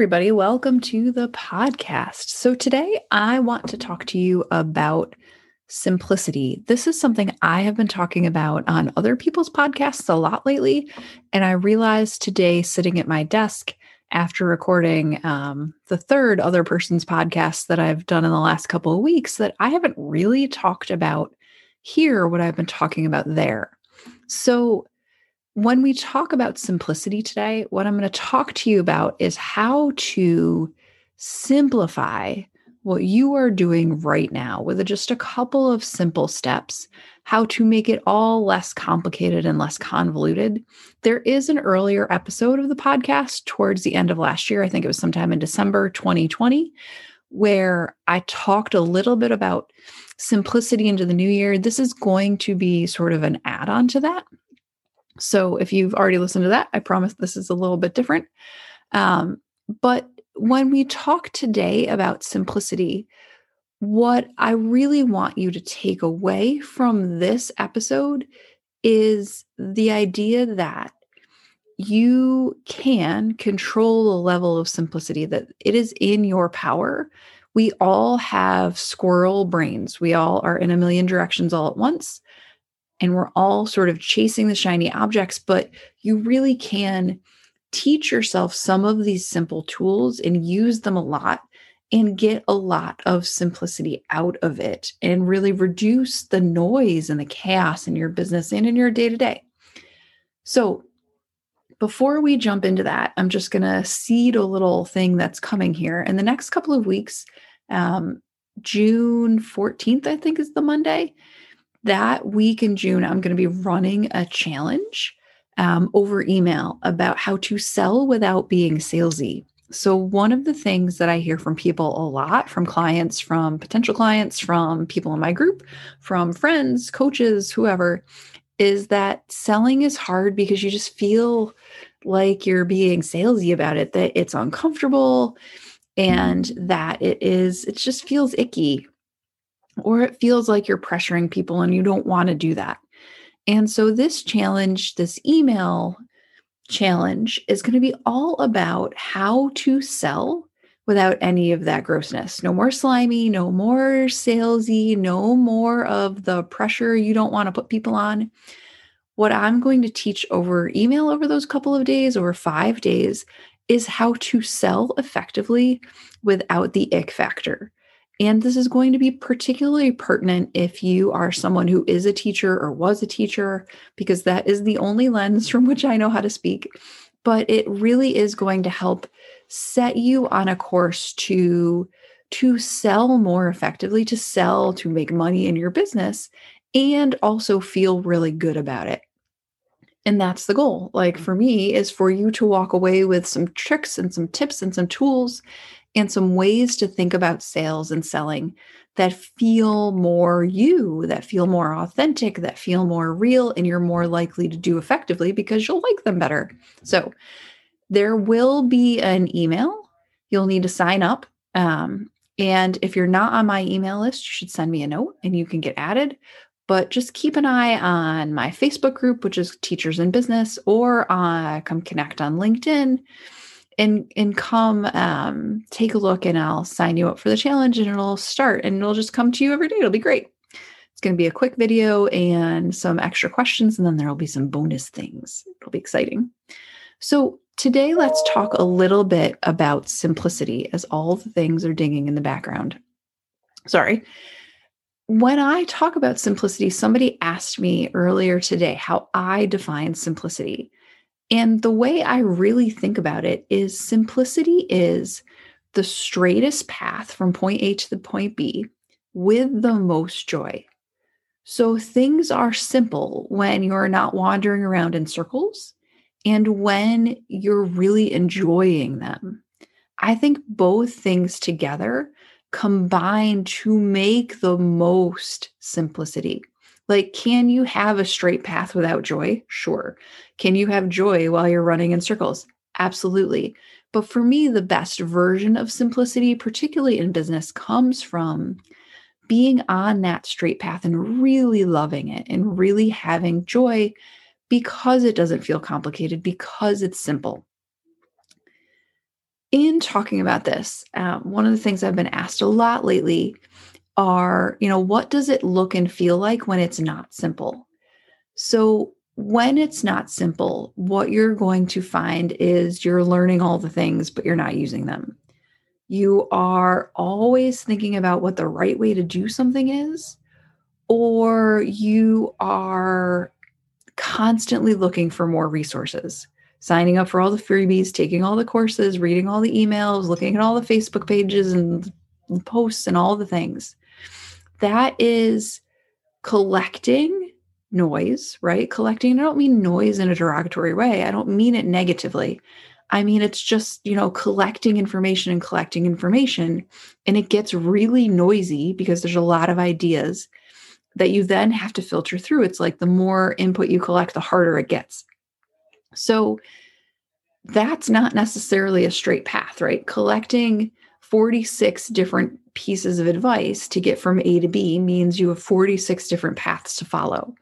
Everybody, welcome to the podcast. So, today I want to talk to you about simplicity. This is something I have been talking about on other people's podcasts a lot lately. And I realized today, sitting at my desk after recording um, the third other person's podcast that I've done in the last couple of weeks, that I haven't really talked about here what I've been talking about there. So, when we talk about simplicity today, what I'm going to talk to you about is how to simplify what you are doing right now with just a couple of simple steps, how to make it all less complicated and less convoluted. There is an earlier episode of the podcast towards the end of last year. I think it was sometime in December 2020, where I talked a little bit about simplicity into the new year. This is going to be sort of an add on to that. So if you've already listened to that, I promise this is a little bit different. Um, but when we talk today about simplicity, what I really want you to take away from this episode is the idea that you can control the level of simplicity, that it is in your power. We all have squirrel brains. We all are in a million directions all at once and we're all sort of chasing the shiny objects, but you really can teach yourself some of these simple tools and use them a lot and get a lot of simplicity out of it and really reduce the noise and the chaos in your business and in your day to day. So, before we jump into that, I'm just going to seed a little thing that's coming here. In the next couple of weeks, um, June 14th, I think is the Monday, that week in June, I'm going to be running a challenge um, over email about how to sell without being salesy. So, one of the things that I hear from people a lot from clients, from potential clients, from people in my group, from friends, coaches, whoever, is that selling is hard because you just feel like you're being salesy about it, that it's uncomfortable and that it is, it just feels icky or it feels like you're pressuring people and you don't want to do that. And so, this challenge, this email challenge, is going to be all about how to sell without any of that grossness. No more slimy, no more salesy, no more of the pressure you don't want to put people on. What I'm going to teach over email over those couple of days, over five days, is how to sell effectively without the ick factor. And this is going to be particularly pertinent if you are someone who is a teacher or was a teacher, because that is the only lens from which I know how to speak. But it really is going to help set you on a course to to sell more effectively to sell to make money in your business and also feel really good about it and that's the goal like for me is for you to walk away with some tricks and some tips and some tools and some ways to think about sales and selling that feel more you, that feel more authentic, that feel more real, and you're more likely to do effectively because you'll like them better. So, there will be an email. You'll need to sign up. Um, and if you're not on my email list, you should send me a note and you can get added. But just keep an eye on my Facebook group, which is Teachers in Business, or uh, come connect on LinkedIn and and come um, take a look and I'll sign you up for the challenge and it'll start and it'll just come to you every day. It'll be great. It's going to be a quick video and some extra questions, and then there will be some bonus things. It'll be exciting. So, today, let's talk a little bit about simplicity as all the things are dinging in the background. Sorry. When I talk about simplicity, somebody asked me earlier today how I define simplicity. And the way I really think about it is simplicity is the straightest path from point A to the point B with the most joy. So things are simple when you're not wandering around in circles and when you're really enjoying them. I think both things together combine to make the most simplicity. Like, can you have a straight path without joy? Sure. Can you have joy while you're running in circles? Absolutely. But for me, the best version of simplicity, particularly in business, comes from being on that straight path and really loving it and really having joy because it doesn't feel complicated, because it's simple. In talking about this, um, one of the things I've been asked a lot lately are, you know, what does it look and feel like when it's not simple? So, when it's not simple, what you're going to find is you're learning all the things, but you're not using them you are always thinking about what the right way to do something is, or you are constantly looking for more resources, signing up for all the freebies, taking all the courses, reading all the emails, looking at all the Facebook pages and posts and all the things. That is collecting noise, right? Collecting, I don't mean noise in a derogatory way. I don't mean it negatively. I mean, it's just, you know, collecting information and collecting information. And it gets really noisy because there's a lot of ideas that you then have to filter through. It's like the more input you collect, the harder it gets. So that's not necessarily a straight path, right? Collecting 46 different pieces of advice to get from A to B means you have 46 different paths to follow.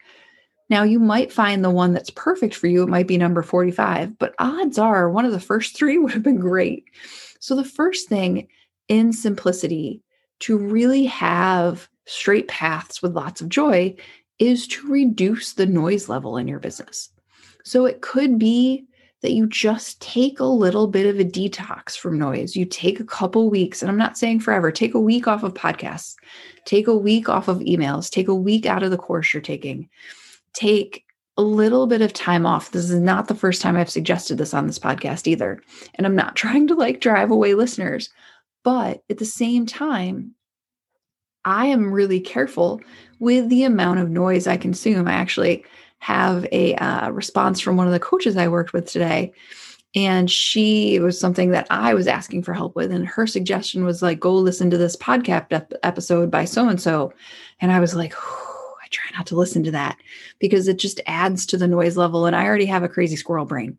Now, you might find the one that's perfect for you. It might be number 45, but odds are one of the first three would have been great. So, the first thing in simplicity to really have straight paths with lots of joy is to reduce the noise level in your business. So, it could be that you just take a little bit of a detox from noise. You take a couple weeks, and I'm not saying forever, take a week off of podcasts, take a week off of emails, take a week out of the course you're taking take a little bit of time off. This is not the first time I've suggested this on this podcast either. And I'm not trying to like drive away listeners. But at the same time, I am really careful with the amount of noise I consume. I actually have a uh, response from one of the coaches I worked with today. And she was something that I was asking for help with. And her suggestion was like, go listen to this podcast ep- episode by so and so. And I was like, I try not to listen to that because it just adds to the noise level. And I already have a crazy squirrel brain.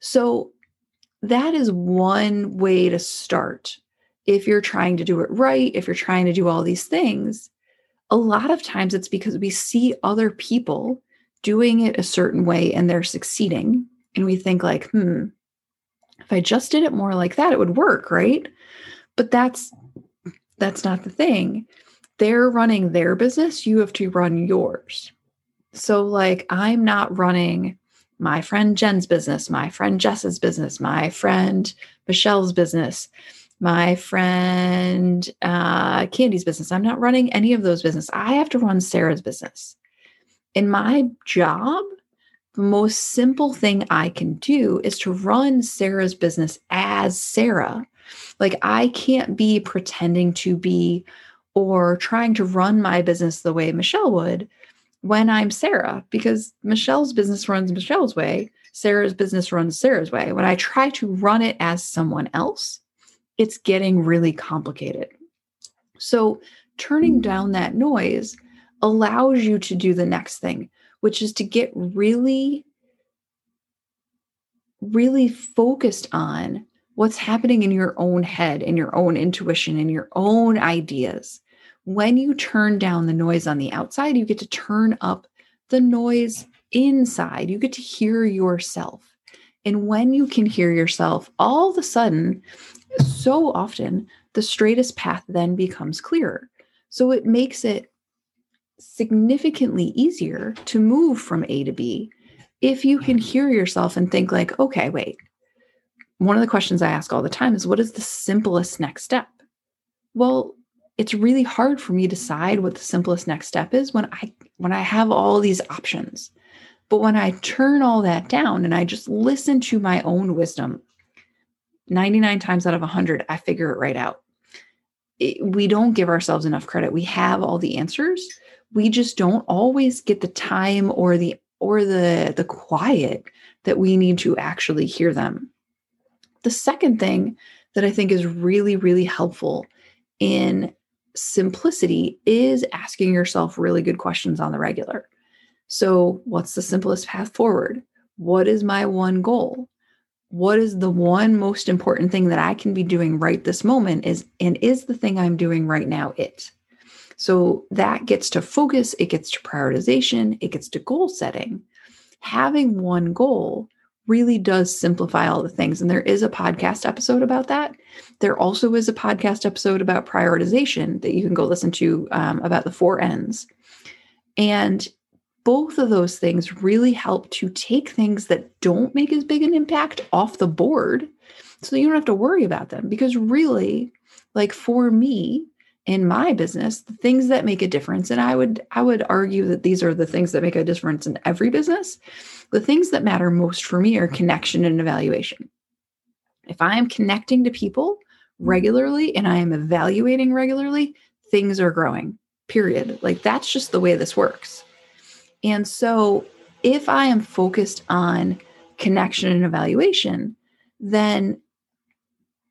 So that is one way to start. If you're trying to do it right, if you're trying to do all these things, a lot of times it's because we see other people doing it a certain way and they're succeeding. And we think, like, hmm, if I just did it more like that, it would work, right? But that's that's not the thing they're running their business, you have to run yours. So, like, I'm not running my friend Jen's business, my friend Jess's business, my friend Michelle's business, my friend uh, Candy's business. I'm not running any of those business. I have to run Sarah's business. In my job, the most simple thing I can do is to run Sarah's business as Sarah. Like I can't be pretending to be or trying to run my business the way Michelle would when I'm Sarah, because Michelle's business runs Michelle's way, Sarah's business runs Sarah's way. When I try to run it as someone else, it's getting really complicated. So, turning mm. down that noise allows you to do the next thing, which is to get really, really focused on what's happening in your own head, in your own intuition, in your own ideas when you turn down the noise on the outside, you get to turn up the noise inside. You get to hear yourself. And when you can hear yourself, all of a sudden, so often, the straightest path then becomes clearer. So it makes it significantly easier to move from A to B if you can mm-hmm. hear yourself and think, like, okay, wait. One of the questions I ask all the time is what is the simplest next step? Well, it's really hard for me to decide what the simplest next step is when I when I have all these options. But when I turn all that down and I just listen to my own wisdom, 99 times out of 100, I figure it right out. It, we don't give ourselves enough credit. We have all the answers. We just don't always get the time or the or the the quiet that we need to actually hear them. The second thing that I think is really really helpful in simplicity is asking yourself really good questions on the regular. So, what's the simplest path forward? What is my one goal? What is the one most important thing that I can be doing right this moment is and is the thing I'm doing right now it? So that gets to focus, it gets to prioritization, it gets to goal setting. Having one goal really does simplify all the things. And there is a podcast episode about that. There also is a podcast episode about prioritization that you can go listen to um, about the four N's. And both of those things really help to take things that don't make as big an impact off the board so you don't have to worry about them. Because really, like for me, in my business the things that make a difference and i would i would argue that these are the things that make a difference in every business. The things that matter most for me are mm-hmm. connection and evaluation. If i am connecting to people mm-hmm. regularly and i am evaluating regularly things are growing period. Like that's just the way this works. And so, if I am focused on connection and evaluation, then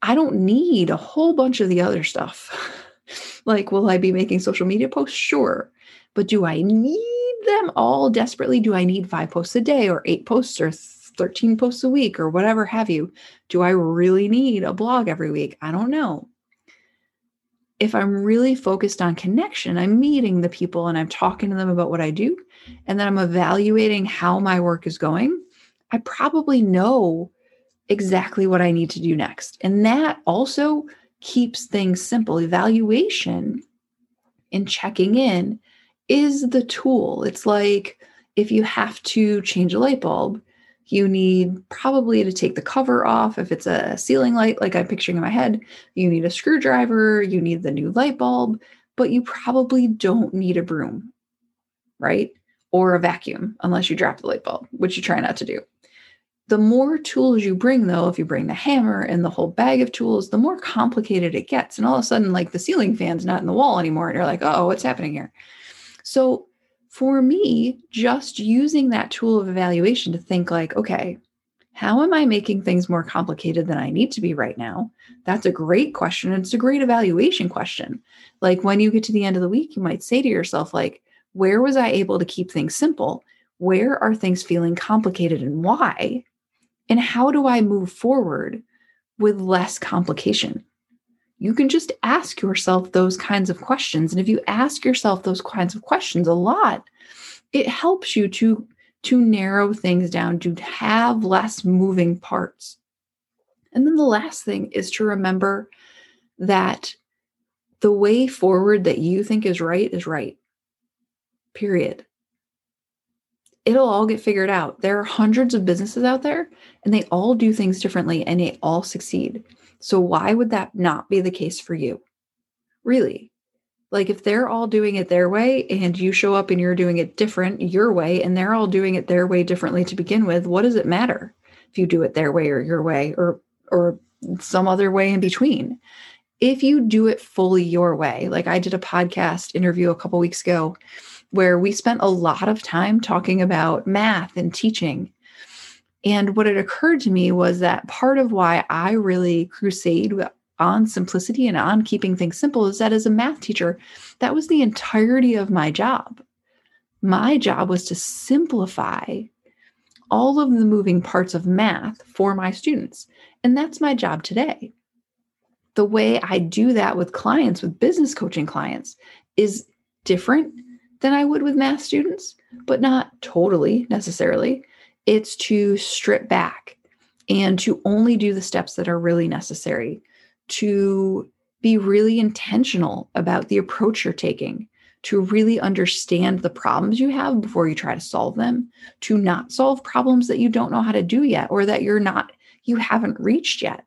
I don't need a whole bunch of the other stuff. like, will I be making social media posts? Sure. But do I need them all desperately? Do I need five posts a day or eight posts or 13 posts a week or whatever have you? Do I really need a blog every week? I don't know if I'm really focused on connection, I'm meeting the people and I'm talking to them about what I do, and then I'm evaluating how my work is going, I probably know exactly what I need to do next. And that also keeps things simple. Evaluation and checking in is the tool. It's like if you have to change a light bulb, you need probably to take the cover off if it's a ceiling light, like I'm picturing in my head. You need a screwdriver, you need the new light bulb, but you probably don't need a broom, right? Or a vacuum, unless you drop the light bulb, which you try not to do. The more tools you bring, though, if you bring the hammer and the whole bag of tools, the more complicated it gets. And all of a sudden, like the ceiling fan's not in the wall anymore. And you're like, oh, what's happening here? So for me, just using that tool of evaluation to think like, okay, how am I making things more complicated than I need to be right now? That's a great question. It's a great evaluation question. Like when you get to the end of the week, you might say to yourself, like, where was I able to keep things simple? Where are things feeling complicated and why? And how do I move forward with less complication? you can just ask yourself those kinds of questions. And if you ask yourself those kinds of questions a lot, it helps you to to narrow things down to have less moving parts. And then the last thing is to remember that the way forward that you think is right is right. Period. It'll all get figured out. There are hundreds of businesses out there and they all do things differently and they all succeed. So, why would that not be the case for you? Really? Like, if they're all doing it their way and you show up and you're doing it different your way, and they're all doing it their way differently to begin with, what does it matter if you do it their way or your way or, or some other way in between? If you do it fully your way, like I did a podcast interview a couple weeks ago where we spent a lot of time talking about math and teaching and what had occurred to me was that part of why I really crusade on simplicity and on keeping things simple is that as a math teacher, that was the entirety of my job. My job was to simplify all of the moving parts of math for my students. And that's my job today. The way I do that with clients, with business coaching clients, is different than I would with math students, but not totally necessarily. It's to strip back and to only do the steps that are really necessary, to be really intentional about the approach you're taking, to really understand the problems you have before you try to solve them, to not solve problems that you don't know how to do yet or that you're not, you haven't reached yet.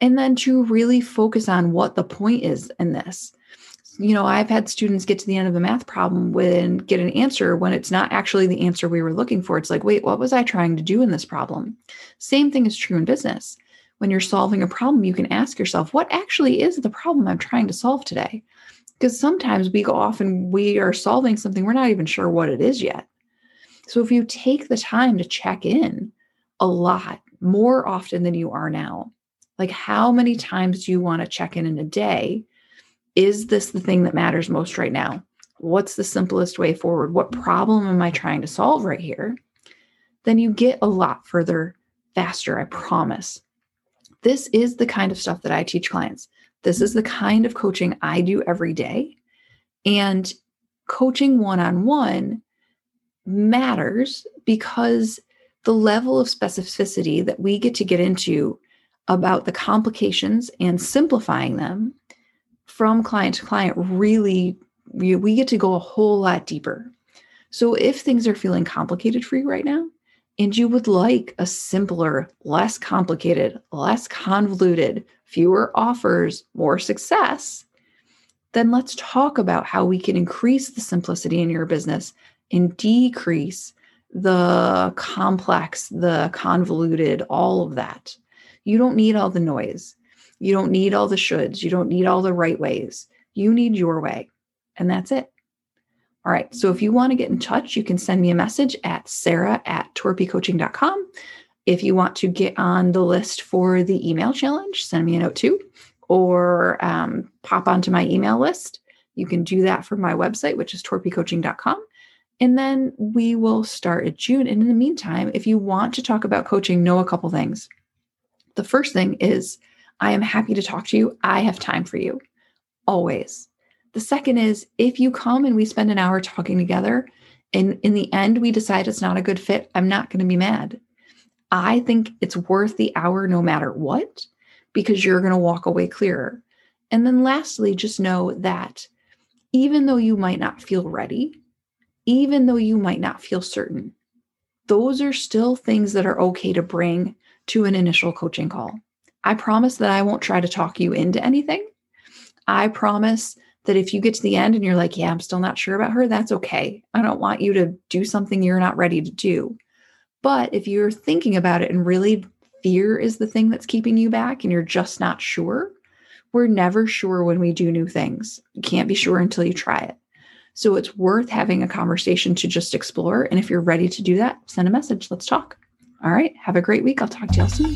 And then to really focus on what the point is in this you know, I've had students get to the end of the math problem when get an answer when it's not actually the answer we were looking for. It's like, wait, what was I trying to do in this problem? Same thing is true in business. When you're solving a problem, you can ask yourself, what actually is the problem I'm trying to solve today? Because sometimes we go off and we are solving something we're not even sure what it is yet. So if you take the time to check in a lot more often than you are now, like how many times do you want to check in in a day? Is this the thing that matters most right now? What's the simplest way forward? What problem am I trying to solve right here? Then you get a lot further faster, I promise. This is the kind of stuff that I teach clients. This is the kind of coaching I do every day. And coaching one on one matters because the level of specificity that we get to get into about the complications and simplifying them from client to client really we, we get to go a whole lot deeper. So if things are feeling complicated for you right now, and you would like a simpler, less complicated, less convoluted, fewer offers, more success, then let's talk about how we can increase the simplicity in your business and decrease the complex, the convoluted, all of that. You don't need all the noise. You don't need all the shoulds. You don't need all the right ways. You need your way. And that's it. All right. So if you want to get in touch, you can send me a message at sarah at torpycoaching.com. If you want to get on the list for the email challenge, send me a note too, or um, pop onto my email list. You can do that from my website, which is torpycoaching.com. And then we will start at June. And in the meantime, if you want to talk about coaching, know a couple things. The first thing is I am happy to talk to you. I have time for you always. The second is if you come and we spend an hour talking together and in the end we decide it's not a good fit, I'm not going to be mad. I think it's worth the hour no matter what because you're going to walk away clearer. And then lastly, just know that even though you might not feel ready, even though you might not feel certain, those are still things that are okay to bring to an initial coaching call. I promise that I won't try to talk you into anything. I promise that if you get to the end and you're like, yeah, I'm still not sure about her, that's okay. I don't want you to do something you're not ready to do. But if you're thinking about it and really fear is the thing that's keeping you back and you're just not sure, we're never sure when we do new things. You can't be sure until you try it. So it's worth having a conversation to just explore. And if you're ready to do that, send a message. Let's talk. All right. Have a great week. I'll talk to y'all soon.